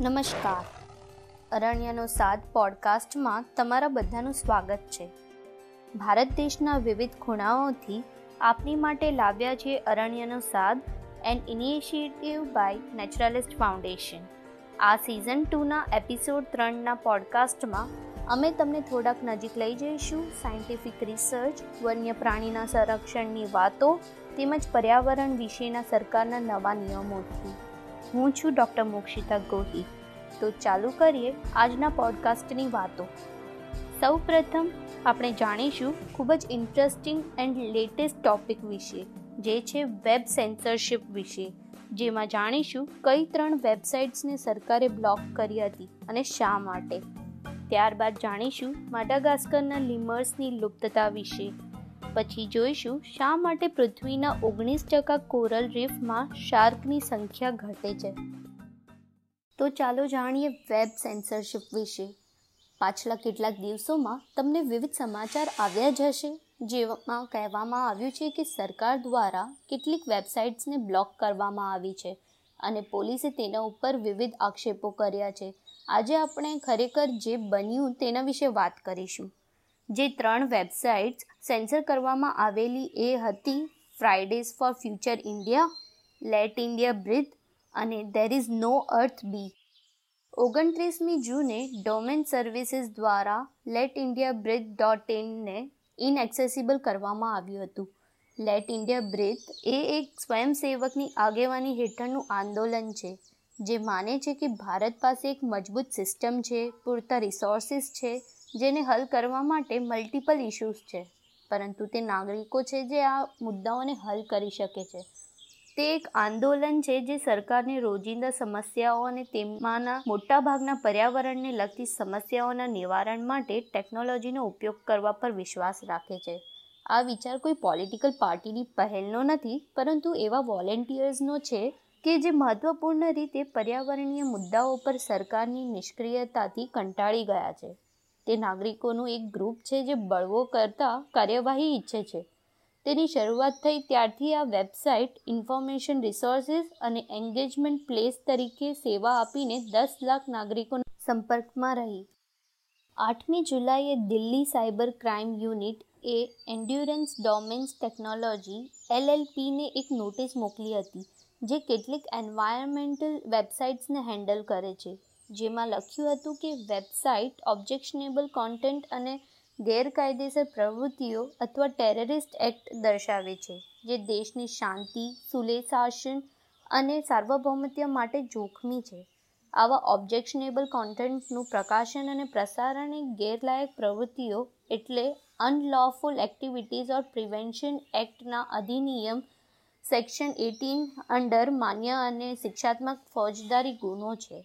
નમસ્કાર. અરણ્યનો સાદ પોડકાસ્ટમાં તમારા બધાનું સ્વાગત છે. ભારત દેશના વિવિધ ખૂણાઓથી આપની માટે લાવ્યા છે અરણ્યનો સાદ and initiative by naturalist foundation આ સિઝન ટુના એપિસોડ ત્રણના પોડકાસ્ટમાં અમે તમને થોડાક નજીક લઈ જઈશું. સાયન્ટિફિક રિસર્ચ વન્ય પ્રાણીના સંરક્ષણની વાતો તેમજ પર્યાવરણ વિશેના સરકારના નવા નિયમોથી. હું છું ડૉક્ટર મોક્ષિતા ગોહિલ. તો ચાલુ કરીએ આજના પોડકાસ્ટની વાતો. સૌ પ્રથમ આપણે જાણીશું ખૂબ જ ઇન્ટરેસ્ટિંગ એન્ડ લેટેસ્ટ ટોપિક વિશે, જે છે વેબ સેન્સરશિપ વિશે. જેમાં જાણીશું કઈ ત્રણ વેબસાઇટ્સને સરકારે બ્લોક કરી હતી અને શા માટે. ત્યારબાદ જાણીશું માડાગાસ્કરના લિમર્સની લુપ્તતા વિશે પછી જોઈશું શા માટે પૃથ્વીના ઓગણીસ ટકા કોરલ રીફમાં શાર્કની સંખ્યા ઘટે છે. તો ચાલો જાણીએ વેબ સેન્સરશિપ વિશે. પાછલા કેટલાક દિવસોમાં તમને વિવિધ સમાચાર આવ્યા જ હશે, જેમાં કહેવામાં આવ્યું છે કે સરકાર દ્વારા કેટલીક વેબસાઇટ્સને બ્લોક કરવામાં આવી છે અને પોલીસે તેના ઉપર વિવિધ આક્ષેપો કર્યા છે. આજે આપણે ખરેખર જે બન્યું તેના વિશે વાત કરીશું. જે ત્રણ વેબસાઇટ્સ સેન્સર કરવામાં આવેલી એ હતી Fridays for Future India let India breathe અને there is no earth B ઓગણત્રીસમી જૂને ડોમેન સર્વિસીસ દ્વારા લેટ ઇન્ડિયા બ્રિથ ડોટ ઇનને ઇનએક્સેસિબલ કરવામાં આવ્યું હતું. લેટ ઇન્ડિયા બ્રિથ એ એક સ્વયંસેવકની આગેવાની હેઠળનું આંદોલન છે, જે માને છે કે ભારત પાસે એક મજબૂત સિસ્ટમ છે, પૂરતા રિસોર્સિસ છે જેને હલ કરવા માટે મલ્ટિપલ ઇશ્યુઝ છે. પરંતુ તે નાગરિકો છે જે આ મુદ્દાઓને હલ કરી શકે છે. તે એક આંદોલન છે જે સરકારની રોજિંદા સમસ્યાઓ અને તેમાંના મોટાભાગના પર્યાવરણને લગતી સમસ્યાઓના નિવારણ માટે ટેકનોલોજીનો ઉપયોગ કરવા પર વિશ્વાસ રાખે છે. આ વિચાર કોઈ પોલિટિકલ પાર્ટીની પહેલનો નથી, પરંતુ એવા વોલેન્ટિયર્સનો છે કે જે મહત્વપૂર્ણ રીતે પર્યાવરણીય મુદ્દાઓ પર સરકારની નિષ્ક્રિયતાથી કંટાળી ગયા છે. તે નાગરિકોનું એક ગ્રુપ છે જે બળવો કરતા કાર્યવાહી ઈચ્છે છે. તેની શરૂઆત થઈ ત્યારથી આ વેબસાઇટ ઇન્ફોર્મેશન રિસોર્સિસ અને એન્ગેજમેન્ટ પ્લેસ તરીકે સેવા આપીને દસ લાખ નાગરિકોના સંપર્કમાં રહી. આઠમી જુલાઈએ દિલ્હી સાયબર ક્રાઇમ યુનિટ એ એન્ડ્યુરન્સ ડોમેન્સ ટેકનોલોજી એલએલપીને એક નોટિસ મોકલી હતી, જે કેટલીક એન્વાયરમેન્ટલ વેબસાઇટ્સને હેન્ડલ કરે છે. જેમાં લખ્યું હતું કે વેબસાઇટ ઓબ્જેક્શનેબલ કોન્ટેન્ટ અને ગેરકાયદેસર પ્રવૃત્તિઓ અથવા ટેરરિસ્ટ એક્ટ દર્શાવે છે, જે દેશની શાંતિ સુલેશાસન અને સાર્વભૌમત્વ માટે જોખમી છે. આવા ઓબ્જેક્શનેબલ કોન્ટેન્ટનું પ્રકાશન અને પ્રસારણ એ ગેરલાયક પ્રવૃત્તિઓ એટલે અનલોફુલ એક્ટિવિટીઝ ઓર પ્રિવેન્શન એક્ટના અધિનિયમ સેક્શન એટીન અંડર માન્ય અને શિક્ષાત્મક ફોજદારી ગુનો છે.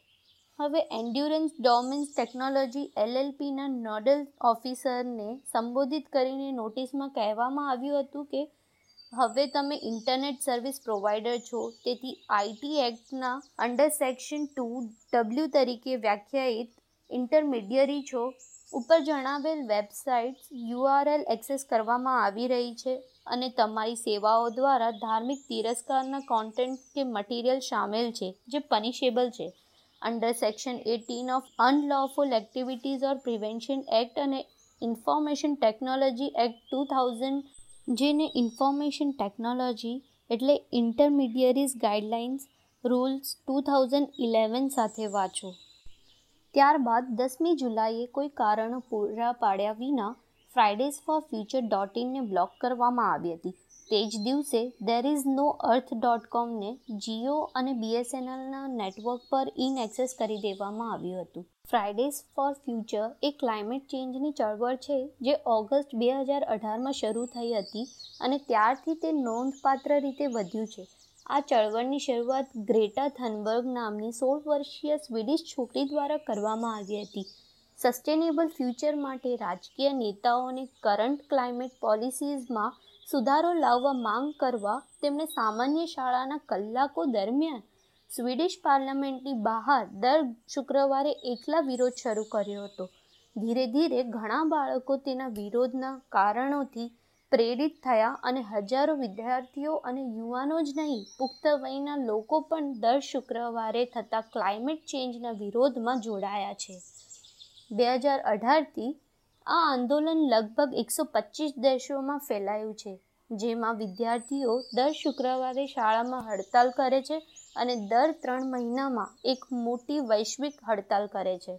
હવે એન્ડ્યુરન્સ ડોમેન્સ ટેકનોલોજી એલએલપીના નોડલ ઓફિસરને સંબોધિત કરીને નોટિસમાં કહેવામાં આવ્યું હતું કે હવે તમે ઇન્ટરનેટ સર્વિસ પ્રોવાઈડર છો. તેથી આઈટી એક્ટના અંડર સેક્શન ટુ ડબલ્યુ તરીકે વ્યાખ્યાયિત ઇન્ટરમીડિયરી છો. ઉપર જણાવેલ વેબસાઇટ્સ યુઆરએલ એક્સેસ કરવામાં આવી રહી છે અને તમારી સેવાઓ દ્વારા ધાર્મિક તિરસ્કારના કોન્ટેન્ટ કે મટીરિયલ સામેલ છે, જે પનિશેબલ છે. Under section eighteen of unlawful activities or prevention act અને information technology act two thousand જેને ઇન્ફોર્મેશન ટેકનોલોજી એટલે intermediaries guidelines rules two thousand eleven સાથે વાંચો. ત્યારબાદ દસમી જુલાઈએ કોઈ કારણો પૂરા પાડ્યા વિના ફ્રાઇડેઝ ફોર ફ્યુચર ડોટ ઇનને બ્લોક કરવામાં આવી હતી. તે જ દિવસે there is no earth dot કોમને Jio અને બીએસએનએલના નેટવર્ક પર ઇન એક્સેસ કરી દેવામાં આવ્યું હતું. ફ્રાઇડેઝ ફોર ફ્યુચર એ ક્લાઇમેટ ચેન્જની ચળવળ છે જે ઓગસ્ટ બે હજાર અઢારમાં શરૂ થઈ હતી અને ત્યારથી તે નોંધપાત્ર રીતે વધ્યું છે. આ ચળવળની શરૂઆત ગ્રેટા થનબર્ગ નામની સોળ વર્ષીય સ્વીડિશ છોકરી દ્વારા કરવામાં આવી હતી. સસ્ટેનેબલ ફ્યુચર માટે રાજકીય નેતાઓને કરંટ ક્લાઇમેટ પોલિસીઝમાં સુધારો લાવવા માંગ કરવા તેમણે સામાન્ય શાળાના કલાકો દરમિયાન સ્વીડિશ પાર્લામેન્ટની બહાર દર શુક્રવારે એકલા વિરોધ શરૂ કર્યો હતો. ધીરે ધીરે ઘણા બાળકો તેના વિરોધના કારણોથી પ્રેરિત થયા અને હજારો વિદ્યાર્થીઓ અને યુવાનો જ નહીં, પુખ્ત વયના લોકો પણ દર શુક્રવારે થતા ક્લાઇમેટ ચેન્જના વિરોધમાં જોડાયા છે. બે હજાર અઢારથી આ આંદોલન લગભગ એકસો પચીસ દેશોમાં ફેલાયું છે, જેમાં વિદ્યાર્થીઓ દર શુક્રવારે શાળામાં હડતાલ કરે છે અને દર ત્રણ મહિનામાં એક મોટી વૈશ્વિક હડતાલ કરે છે.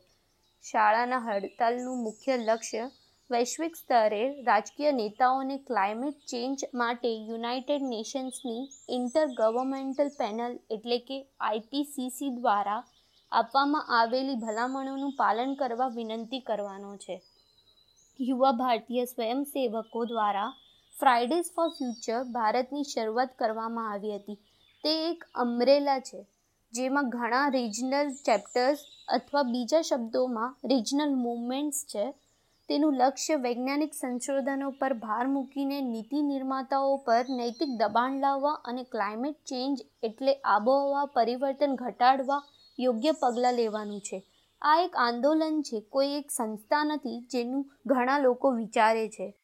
શાળાના હડતાલનું મુખ્ય લક્ષ્ય વૈશ્વિક સ્તરે રાજકીય નેતાઓને ક્લાઇમેટ ચેન્જ માટે યુનાઇટેડ નેશન્સની ઇન્ટર ગવર્મેન્ટલ પેનલ એટલે કે આઈપીસીસી દ્વારા આપવામાં આવેલી ભલામણોનું પાલન કરવા વિનંતી કરવાનો છે. યુવા ભારતીય સ્વયંસેવકો દ્વારા ફ્રાઇડેઝ ફોર ફ્યુચર ભારતની શરૂઆત કરવામાં આવી હતી. તે એક અમરેલા છે, જેમાં ઘણા રિજનલ ચેપ્ટર્સ અથવા બીજા શબ્દોમાં રિજનલ મુવમેન્ટ્સ છે. તેનું લક્ષ્ય વૈજ્ઞાનિક સંશોધનો પર ભાર મૂકીને નીતિ નિર્માતાઓ પર નૈતિક દબાણ લાવવા અને ક્લાઇમેટ ચેન્જ એટલે આબોહવા પરિવર્તન ઘટાડવા યોગ્ય પગલાં લેવાનું છે. આ એક આંદોલન છે. કોઈ એક સંસ્થા નથી જેનું ઘણા લોકો વિચારે છે.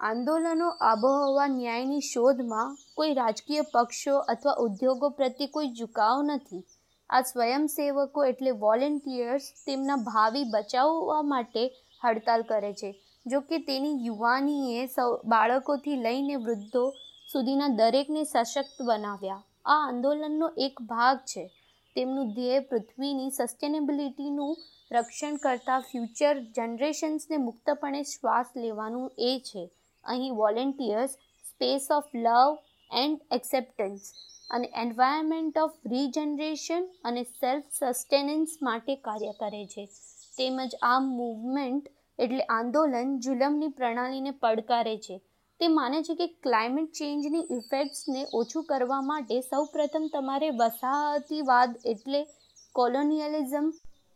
આંદોલનો આબોહવા ન્યાયની શોધમાં કોઈ રાજકીય પક્ષો અથવા ઉદ્યોગો પ્રત્યે કોઈ ઝુકાવ નથી. આ સ્વયંસેવકો એટલે વોલેન્ટિયર્સ તેમના ભાવિ બચાવવા માટે હડતાલ કરે છે. જો કે તેની યુવાનીએ સૌ બાળકોથી લઈને વૃદ્ધો સુધીના દરેકને સશક્ત બનાવ્યા. આ આંદોલનનો એક ભાગ છે. તેમનું ધ્યેય પૃથ્વીની સસ્ટેનેબિલિટીનું રક્ષણ કરતા ફ્યુચર જનરેશન્સને મુક્તપણે શ્વાસ લેવાનું એ છે. અહીં volunteers space of love and acceptance અને એન્વાયરમેન્ટ ઓફ રીજનરેશન અને સેલ્ફ સસ્ટેનન્સ માટે કાર્ય કરે છે. તેમજ આ મૂવમેન્ટ એટલે આંદોલન, જુલમની પ્રણાલીને પડકારે છે. તે માને છે કે ક્લાઇમેટ ચેન્જની ઇફેક્ટ્સને ઓછું કરવા માટે સૌપ્રથમ તમારે વસાહતીવાદ એટલે કોલોનિયલિઝમ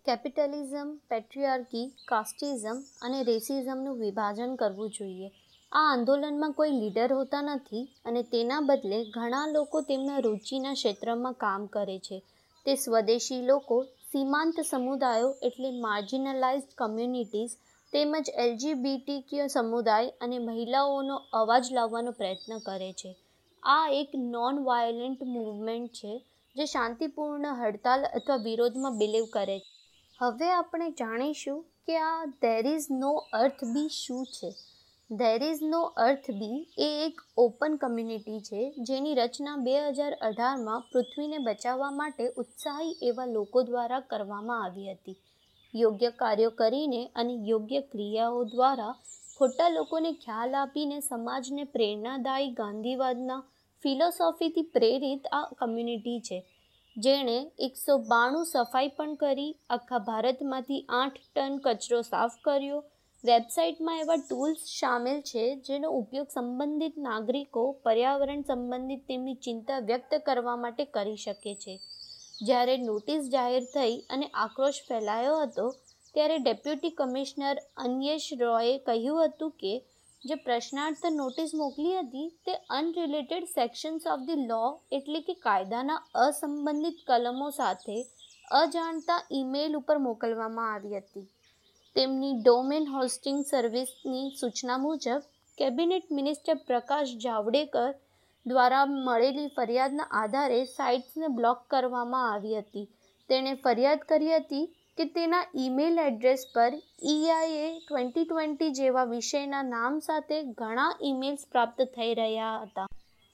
કેપિટલિઝમ પેટ્રિયાર્કી કાસ્ટિઝમ અને રેસિઝમનું વિભાજન કરવું જોઈએ. આ આંદોલનમાં કોઈ લીડર હોતા નથી અને તેના બદલે ઘણા લોકો તેમના રુચિના ક્ષેત્રમાં કામ કરે છે. તે સ્વદેશી લોકો, સીમાંત સમુદાયો એટલે માર્જિનલાઇઝડ કમ્યુનિટીઝ તેમજ એલજીબીટીક્યુ સમુદાય અને મહિલાઓનો અવાજ લાવવાનો પ્રયત્ન કરે છે. આ એક નોન વાયોલેન્ટ મૂવમેન્ટ છે જે શાંતિપૂર્ણ હડતાલ અથવા વિરોધમાં બિલીવ કરે છે. હવે આપણે જાણીશું કે આ ધેર ઇઝ નો અર્થ બી શું છે? ધેર ઇઝ નો અર્થ બી એ એક ઓપન કમ્યુનિટી છે જેની રચના બે હજાર અઢારમાં પૃથ્વીને બચાવવા માટે ઉત્સાહી એવા લોકો દ્વારા કરવામાં આવી હતી. યોગ્ય કાર્યો કરીને અને યોગ્ય ક્રિયાઓ દ્વારા ખોટા લોકોને ખ્યાલ આપીને સમાજને પ્રેરણાદાયી ગાંધીવાદના ફિલોસોફીથી પ્રેરિત આ કમ્યુનિટી છે. જેણે એકસો બાણું સફાઈ પણ કરી, આખા ભારતમાંથી આઠ ટન કચરો સાફ કર્યો. વેબસાઇટમાં એવા ટૂલ્સ સામેલ છે, જેનો ઉપયોગ સંબંધિત નાગરિકો, પર્યાવરણ સંબંધિત તેમની ચિંતા વ્યક્ત કરવા માટે કરી શકે છે. જ્યારે નોટિસ જાહેર થઈ અને આક્રોશ ફેલાયો હતો, ત્યારે ડેપ્યુટી કમિશનર અન્યેશ રોયે કહ્યું હતું કે, જે પ્રશ્નાર્થ નોટિસ મોકલી હતી, તે unrelated sections of the law એટલે કે કાયદાના અસંબંધિત કલમો સાથે અજાણતા ઈમેલ ઉપર મોકલવામાં આવી હતી. તેમની ડોમેન હોસ્ટિંગ સર્વિસની સૂચના મુજબ, કેબિનેટ મિનિસ્ટર પ્રકાશ જાવડેકર દ્વારા મળેલી ફરિયાદના આધારે સાઇટ્સને બ્લોક કરવામાં આવી હતી. તેણે ફરિયાદ કરી હતી કે તેના ઈમેલ એડ્રેસ પર ઈઆઈએ ટ્વેન્ટી ટ્વેન્ટી જેવા વિષયના નામ સાથે ઘણા ઈમેલ્સ પ્રાપ્ત થઈ રહ્યા હતા.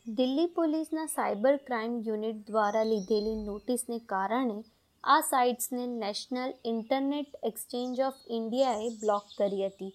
દિલ્હી પોલીસના સાયબર ક્રાઇમ યુનિટ દ્વારા લીધેલી નોટિસને કારણે આ સાઇટ્સને નેશનલ ઇન્ટરનેટ એક્સચેન્જ ઓફ ઇન્ડિયાએ બ્લોક કરી હતી.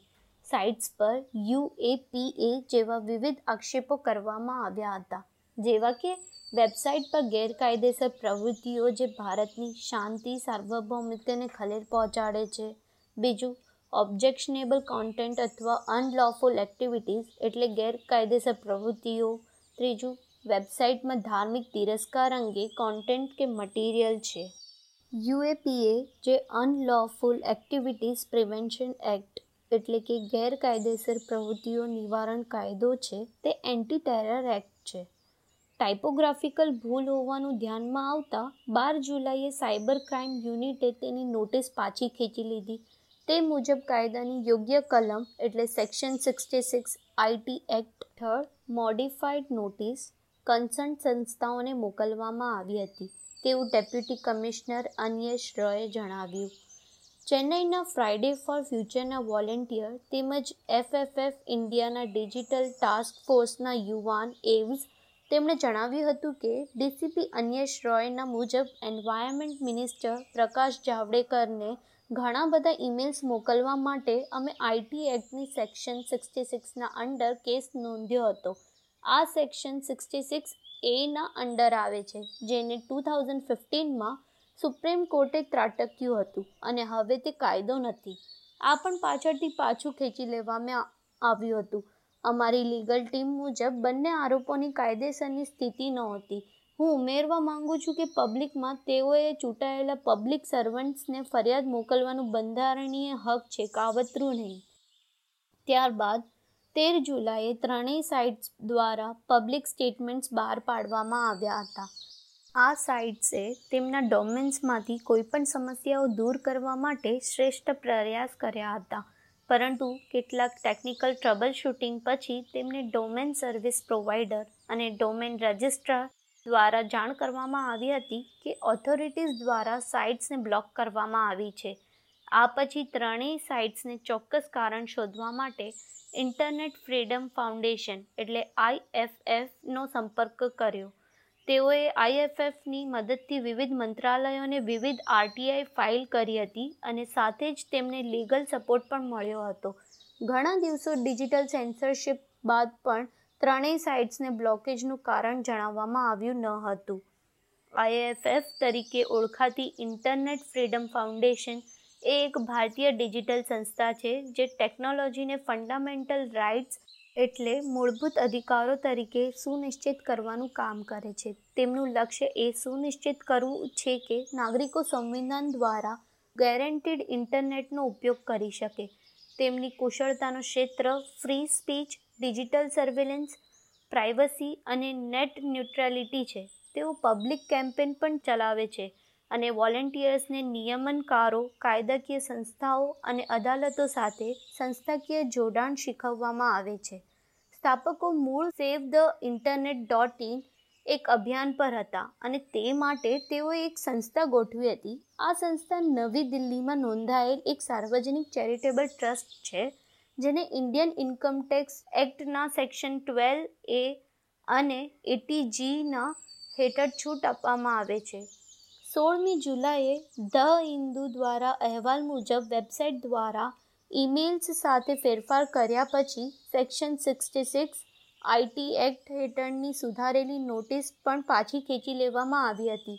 સાઇટ્સ પર યુએપીએ જેવા વિવિધ આક્ષેપો કરવામાં આવ્યા હતા. જેવા કે વેબસાઇટ પર ગેરકાયદેસર પ્રવૃત્તિઓ જે ભારતની શાંતિ સાર્વભૌમિકતાને ખલેલ પહોંચાડે છે. બીજું, ઓબ્જેક્શનેબલ કોન્ટેન્ટ અથવા અનલોફુલ એક્ટિવિટીઝ એટલે ગેરકાયદેસર પ્રવૃત્તિઓ. ત્રીજું, વેબસાઇટમાં ધાર્મિક તિરસ્કાર અંગે કોન્ટેન્ટ કે મટીરિયલ છે. યુએપીએ જે અનલોફુલ એક્ટિવિટીઝ પ્રિવેન્શન એક્ટ એટલે કે ગેરકાયદેસર પ્રવૃત્તિઓ નિવારણ કાયદો છે, તે એન્ટી ટેરર એક્ટ છે. ટાઇપોગ્રાફિકલ ભૂલ હોવાનું ધ્યાનમાં આવતા બાર જુલાઈએ સાયબર ક્રાઇમ યુનિટે તેની નોટિસ પાછી ખેંચી લીધી. તે મુજબ કાયદાની યોગ્ય કલમ એટલે section sixty six IT act હેઠળ મોડિફાઈડ નોટિસ કન્સર્ન સંસ્થાઓને મોકલવામાં આવી હતી, તેવું ડેપ્યુટી કમિશનર અન્યેશ રોયે જણાવ્યું. ચેન્નઈના ફ્રાઇડે ફોર ફ્યુચરના વોલેન્ટિયર તેમજ એફએફએફ ઇન્ડિયાના ડિજિટલ ટાસ્ક ફોર્સના યુવાન એવ્સ તેમણે જણાવ્યું હતું કે ડીસીપી અન્યેશ રોયના મુજબ એન્વાયરમેન્ટ મિનિસ્ટર પ્રકાશ જાવડેકરને ઘણા બધા ઈમેલ્સ મોકલવા માટે અમે આઈટી એક્ટની સેક્શન સિક્સટી સિક્સના અંડર કેસ નોંધ્યો હતો. આ સેક્શન સિક્સટી સિક્સ એના અંડર આવે છે, જેને ટુ થાઉઝન્ડ ફિફ્ટીનમાં સુપ્રીમ કોર્ટે ત્રાટક્યું હતું અને હવે તે કાયદો નથી. આ પણ પાછળથી પાછું ખેંચી લેવામાં આવ્યું હતું. અમારી લીગલ ટીમ મુજબ બંને આરોપોની કાયદેસરની સ્થિતિ નહોતી. હું ઉમેરવા માંગુ છું કે પબ્લિકમાં તેઓએ ચૂંટાયેલા પબ્લિક સર્વન્ટ્સને ફરિયાદ મોકલવાનું બંધારણીય હક છે કાવતરું નહીં. ત્યારબાદ તેર જુલાઈએ ત્રણેય સાઇટ્સ દ્વારા પબ્લિક સ્ટેટમેન્ટ્સ બહાર પાડવામાં આવ્યા હતા. આ સાઇટ્સે તેમના ડોમેન્સમાંથી કોઈપણ સમસ્યાઓ દૂર કરવા માટે શ્રેષ્ઠ પ્રયાસ કર્યા હતા. પરંતુ કેટલાક ટેકનિકલ ટ્રબલ શૂટિંગ પછી તેમને ડોમેન સર્વિસ પ્રોવાઈડર અને ડોમેન રજિસ્ટ્રાર દ્વારા જાણ કરવામાં આવી હતી કે ઓથોરિટીઝ દ્વારા સાઇટ્સને બ્લોક કરવામાં આવી છે. આ પછી ત્રણેય સાઇટ્સને ચોક્કસ કારણ શોધવા માટે ઇન્ટરનેટ ફ્રીડમ ફાઉન્ડેશન એટલે આઈએફએફનો સંપર્ક કર્યો. તેઓએ આઈએફએફની મદદથી વિવિધ મંત્રાલયોને વિવિધ આરટીઆઈ ફાઇલ કરી હતી અને સાથે જ તેમને લીગલ સપોર્ટ પણ મળ્યો હતો. ઘણા દિવસો ડિજિટલ સેન્સરશિપ બાદ પણ ત્રણેય સાઇટ્સને બ્લોકેજનું કારણ જણાવવામાં આવ્યું ન હતું. આઈએફએફ તરીકે ઓળખાતી ઇન્ટરનેટ ફ્રીડમ ફાઉન્ડેશન એ એક ભારતીય ડિજિટલ સંસ્થા છે જે ટેકનોલોજીને ફંડામેન્ટલ રાઇટ્સ એટલે મૂળભૂત અધિકારો તરીકે સુનિશ્ચિત કરવાનું કામ કરે છે. તેમનું લક્ષ્ય એ સુનિશ્ચિત કરવું છે કે નાગરિકો સંવિધાન દ્વારા ગેરંટીડ ઇન્ટરનેટનો ઉપયોગ કરી શકે. તેમની કુશળતાનો ક્ષેત્ર, free speech, digital surveillance, privacy અને નેટ ન્યુટ્રાલિટી છે. તેઓ પબ્લિક કેમ્પેન પણ ચલાવે છે. અને વોલેન્ટિયર્સને નિયમનકારો, કાયદાકીય સંસ્થાઓ અને અદાલતો સાથે સંસ્થાકીય જોડાણ શીખવવામાં આવે છે. સ્થાપકો મૂળ save the internet dot in એક અભિયાન પર હતા અને તે માટે તેઓએ એક સંસ્થા ગોઠવી હતી. આ સંસ્થા નવી દિલ્હીમાં નોંધાયેલ એક સાર્વજનિક ચેરિટેબલ ટ્રસ્ટ છે, જેને ઇન્ડિયન ઇન્કમ ટેક્સ એક્ટના સેક્શન ટ્વેલ્વ એ અને એટી જીના હેઠળ છૂટ આપવામાં આવે છે. સોળમી જુલાઈએ ધ હિન્દુ દ્વારા અહેવાલ મુજબ વેબસાઇટ દ્વારા ઈમેલ્સ સાથે ફેરફાર કર્યા પછી section sixty six IT act હેઠળની સુધારેલી નોટિસ પણ પાછી ખેંચી લેવામાં આવી હતી.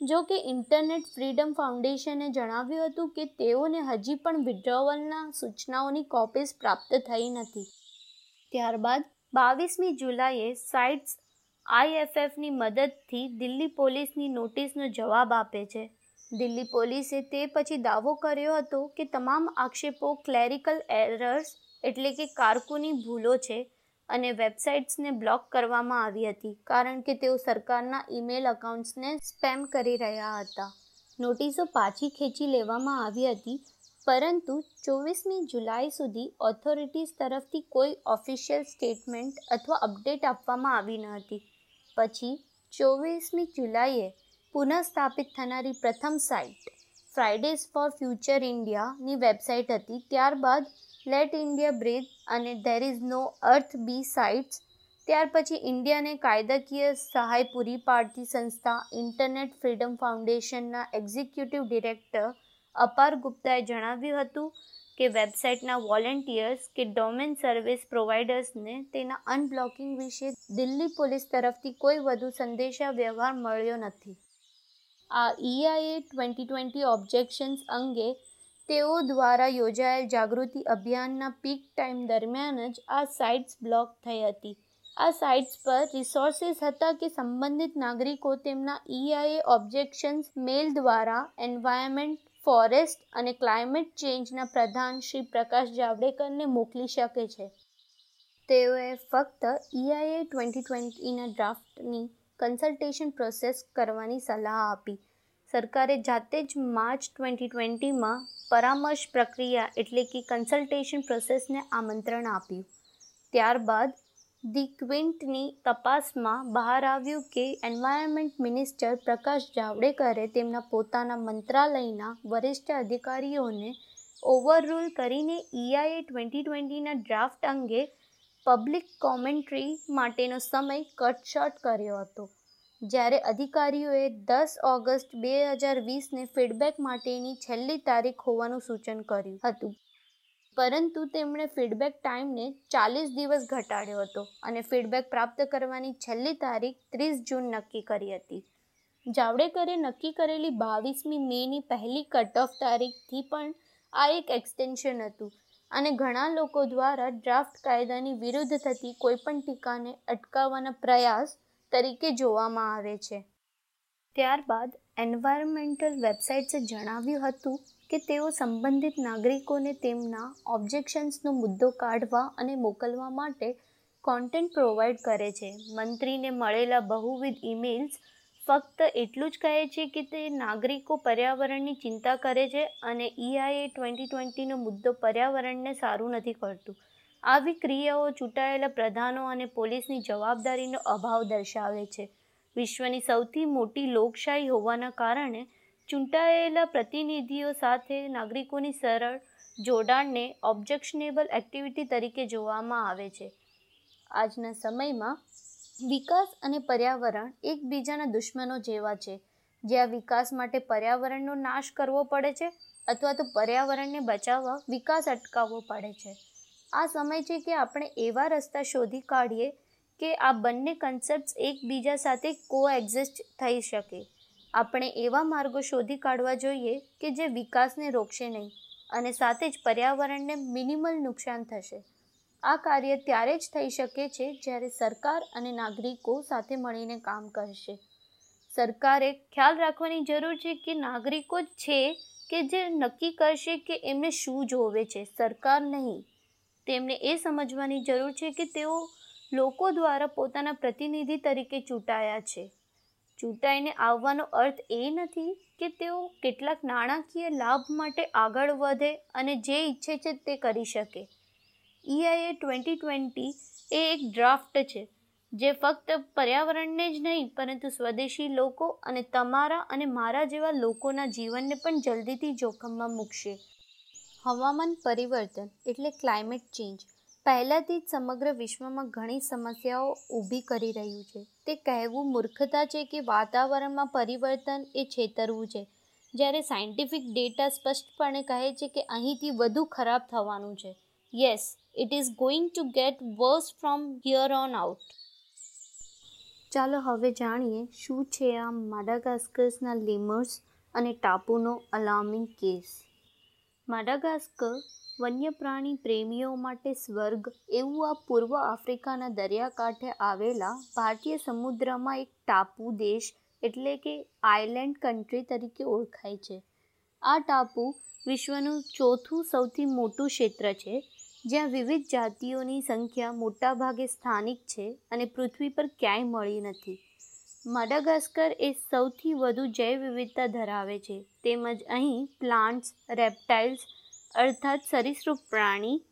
જો કે ઇન્ટરનેટ ફ્રીડમ ફાઉન્ડેશને જણાવ્યું હતું કે તેઓને હજી પણ વિડ્રોવલના સૂચનાઓની કોપીઝ પ્રાપ્ત થઈ નથી. ત્યારબાદ બાવીસમી જુલાઈએ સાઇટ્સ આઈએફએફની મદદથી દિલ્હી પોલીસની નોટિસનો જવાબ આપે છે. દિલ્હી પોલીસે તે પછી દાવો કર્યો હતો કે તમામ આક્ષેપો ક્લેરિકલ એરર્સ એટલે કે કારકુની ભૂલો છે અને વેબસાઇટ્સને બ્લોક કરવામાં આવી હતી, કારણ કે તેઓ સરકારના ઈમેલ અકાઉન્ટ્સને સ્પેમ કરી રહ્યા હતા. નોટિસો પાછી ખેંચી લેવામાં આવી હતી, પરંતુ ચોવીસમી જુલાઈ સુધી ઓથોરિટીઝ તરફથી કોઈ ઓફિશિયલ સ્ટેટમેન્ટ અથવા અપડેટ આપવામાં આવી ન હતી. પછી ચોવીસમી જુલાઈએ પુનઃસ્થાપિત થનારી પ્રથમ સાઇટ ફ્રાઇડેઝ ફોર ફ્યુચર ઇન્ડિયાની વેબસાઇટ હતી. ત્યારબાદ લેટ ઇન્ડિયા બ્રીથ અને there is no earth B sites ત્યાર પછી ઇન્ડિયાને કાયદાકીય સહાય પૂરી પાડતી સંસ્થા ઇન્ટરનેટ ફ્રીડમ ફાઉન્ડેશનના એક્ઝિક્યુટિવ ડિરેક્ટર અપાર ગુપ્તાએ જણાવ્યું હતું કે વેબસાઇટના વોલેન્ટિયર્સ કે ડોમેન સર્વિસ પ્રોવાઈડર્સને તેના અનબ્લોકિંગ વિશે દિલ્હી પોલીસ તરફથી કોઈ વધુ સંદેશા વ્યવહાર મળ્યો નથી. આ ઈઆઈએ ટ્વેન્ટી ટ્વેન્ટી ઓબ્જેક્શન્સ અંગે તેઓ દ્વારા યોજાયેલ જાગૃતિ અભિયાનના પીક ટાઈમ દરમિયાન જ આ સાઇટ્સ બ્લોક થઈ હતી. આ સાઇટ્સ પર રિસોર્સિસ હતા કે સંબંધિત નાગરિકો તેમના ઈઆઈએ ઓબ્જેક્શન્સ મેલ દ્વારા એન્વાયરમેન્ટ ફોરેસ્ટ અને ક્લાઇમેટ ચેન્જના પ્રધાન શ્રી પ્રકાશ જાવડેકરને મોકલી શકે છે. તેઓએ ફક્ત ઈઆઈએ ટ્વેન્ટી ટ્વેન્ટીના ડ્રાફ્ટની કન્સલ્ટેશન પ્રોસેસ કરવાની સલાહ આપી. સરકારે જાતે જ માર્ચ ટ્વેન્ટી ટ્વેન્ટીમાં પરામર્શ પ્રક્રિયા એટલે કે કન્સલ્ટેશન પ્રોસેસને આમંત્રણ આપ્યું. ત્યારબાદ ધી ક્વિન્ટની તપાસમાં બહાર આવ્યું કે એન્વાયરમેન્ટ મિનિસ્ટર પ્રકાશ જાવડેકરે તેમના પોતાના મંત્રાલયના વરિષ્ઠ અધિકારીઓને ઓવરરૂલ કરીને ઈઆઈએ ટ્વેન્ટી ટ્વેન્ટીના ડ્રાફ્ટ અંગે પબ્લિક કોમેન્ટ્રી માટેનો સમય કટ કર્યો હતો. જ્યારે અધિકારીઓએ દસ ઓગસ્ટ બે હજાર વીસને ફીડબેક માટેની છેલ્લી તારીખ હોવાનું સૂચન કર્યું હતું. પરંતુ તેમણે ફીડબેક ટાઈમને ચાલીસ દિવસ ઘટાડ્યો હતો અને ફીડબેક પ્રાપ્ત કરવાની છેલ્લી તારીખ ત્રીસ જૂન નક્કી કરી હતી. જાવડેકરે નક્કી કરેલી બાવીસમી મેની પહેલી કટ ઓફ તારીખથી પણ આ એક એક્સટેન્શન હતું અને ઘણા લોકો દ્વારા ડ્રાફ્ટ કાયદાની વિરુદ્ધ થતી કોઈપણ ટીકાને અટકાવવાના પ્રયાસ તરીકે જોવામાં આવે છે. ત્યારબાદ એન્વાયરમેન્ટલ વેબસાઇટ્સે જણાવ્યું હતું કે તેઓ સંબંધિત નાગરિકોને તેમના ઓબ્જેક્શન્સનો મુદ્દો કાઢવા અને મોકલવા માટે કોન્ટેન્ટ પ્રોવાઈડ કરે છે. મંત્રીને મળેલા બહુવિધ ઈમેલ્સ ફક્ત એટલું જ કહે છે કે તે નાગરિકો પર્યાવરણની ચિંતા કરે છે અને ઈઆઈએ ટ્વેન્ટી ટ્વેન્ટીનો મુદ્દો પર્યાવરણને સારું નથી કરતું. આવી ક્રિયાઓ ચૂંટાયેલા પ્રધાનો અને પોલીસની જવાબદારીનો અભાવ દર્શાવે છે. વિશ્વની સૌથી મોટી લોકશાહી હોવાના કારણે ચૂંટાયેલા પ્રતિનિધિઓ સાથે નાગરિકોની સરળ જોડાણને ઓબ્જેક્શનેબલ એક્ટિવિટી તરીકે જોવામાં આવે છે. આજના સમયમાં વિકાસ અને પર્યાવરણ એકબીજાના દુશ્મનો જેવા છે. જ્યાં વિકાસ માટે પર્યાવરણનો નાશ કરવો પડે છે અથવા તો પર્યાવરણને બચાવવા વિકાસ અટકાવવો પડે છે. આ સમય છે કે આપણે એવા રસ્તા શોધી કાઢીએ કે આ બંને કન્સેપ્ટ્સ એકબીજા સાથે કો એક્ઝિસ્ટ થઈ શકે. આપણે એવા માર્ગો શોધી કાઢવા જોઈએ કે જે વિકાસને રોકશે નહીં અને સાથે જ પર્યાવરણને મિનિમલ નુકસાન થશે. આ કાર્ય ત્યારે જ થઈ શકે છે જ્યારે સરકાર અને નાગરિકો સાથે મળીને કામ કરશે. સરકારે ખ્યાલ રાખવાની જરૂર છે કે નાગરિકો છે કે જે નક્કી કરશે કે એમને શું જોવે છે, સરકાર નહીં. તેમને એ સમજવાની જરૂર છે કે તેઓ લોકો દ્વારા પોતાના પ્રતિનિધિ તરીકે ચૂંટાયા છે. ચૂંટાઈને આવવાનો અર્થ એ નથી કે તેઓ કેટલાક નાણાકીય લાભ માટે આગળ વધે અને જે ઈચ્છે છે તે કરી શકે. ઈઆઈએ ટ્વેન્ટી ટ્વેન્ટી એ એક ડ્રાફ્ટ છે, જે ફક્ત પર્યાવરણને જ નહીં, પરંતુ સ્વદેશી લોકો અને તમારા અને મારા જેવા લોકોના જીવનને પણ જલ્દીથી જોખમમાં મૂકશે. હવામાન પરિવર્તન એટલે ક્લાઇમેટ ચેન્જ પહેલાંથી જ સમગ્ર વિશ્વમાં ઘણી સમસ્યાઓ ઊભી કરી રહ્યું છે. તે કહેવું મૂર્ખતા છે કે વાતાવરણમાં પરિવર્તન એ છેતરવું છે. જ્યારે સાયન્ટિફિક ડેટા સ્પષ્ટપણે કહે છે કે અહીંથી વધુ ખરાબ થવાનું છે. Yes, it is going to get worse from here on out. ચાલો હવે જાણીએ શું છે આ માડાગાસ્કર્સના લીમર્સ અને ટાપુનો અલાર્મિંગ કેસ. માડાગાસ્કર વન્યપ્રાણી પ્રેમીઓ માટે સ્વર્ગ એવું આ પૂર્વ આફ્રિકાના દરિયાકાંઠે આવેલા ભારતીય સમુદ્રમાં એક ટાપુ દેશ એટલે કે આઇલેન્ડ કન્ટ્રી તરીકે ઓળખાય છે. આ ટાપુ વિશ્વનું ચોથું સૌથી મોટું ક્ષેત્ર છે, જ્યાં વિવિધ જાતિઓની સંખ્યા મોટાભાગે સ્થાનિક છે અને પૃથ્વી પર ક્યાંય મળી નથી. માડાગાસ્કર એ સૌથી વધુ જૈવ વિવિધતા ધરાવે છે. તેમજ અહીં પ્લાન્ટ્સ, રેપ્ટાઇલ્સ, અર્થાત સરીસૃપ પ્રાણી,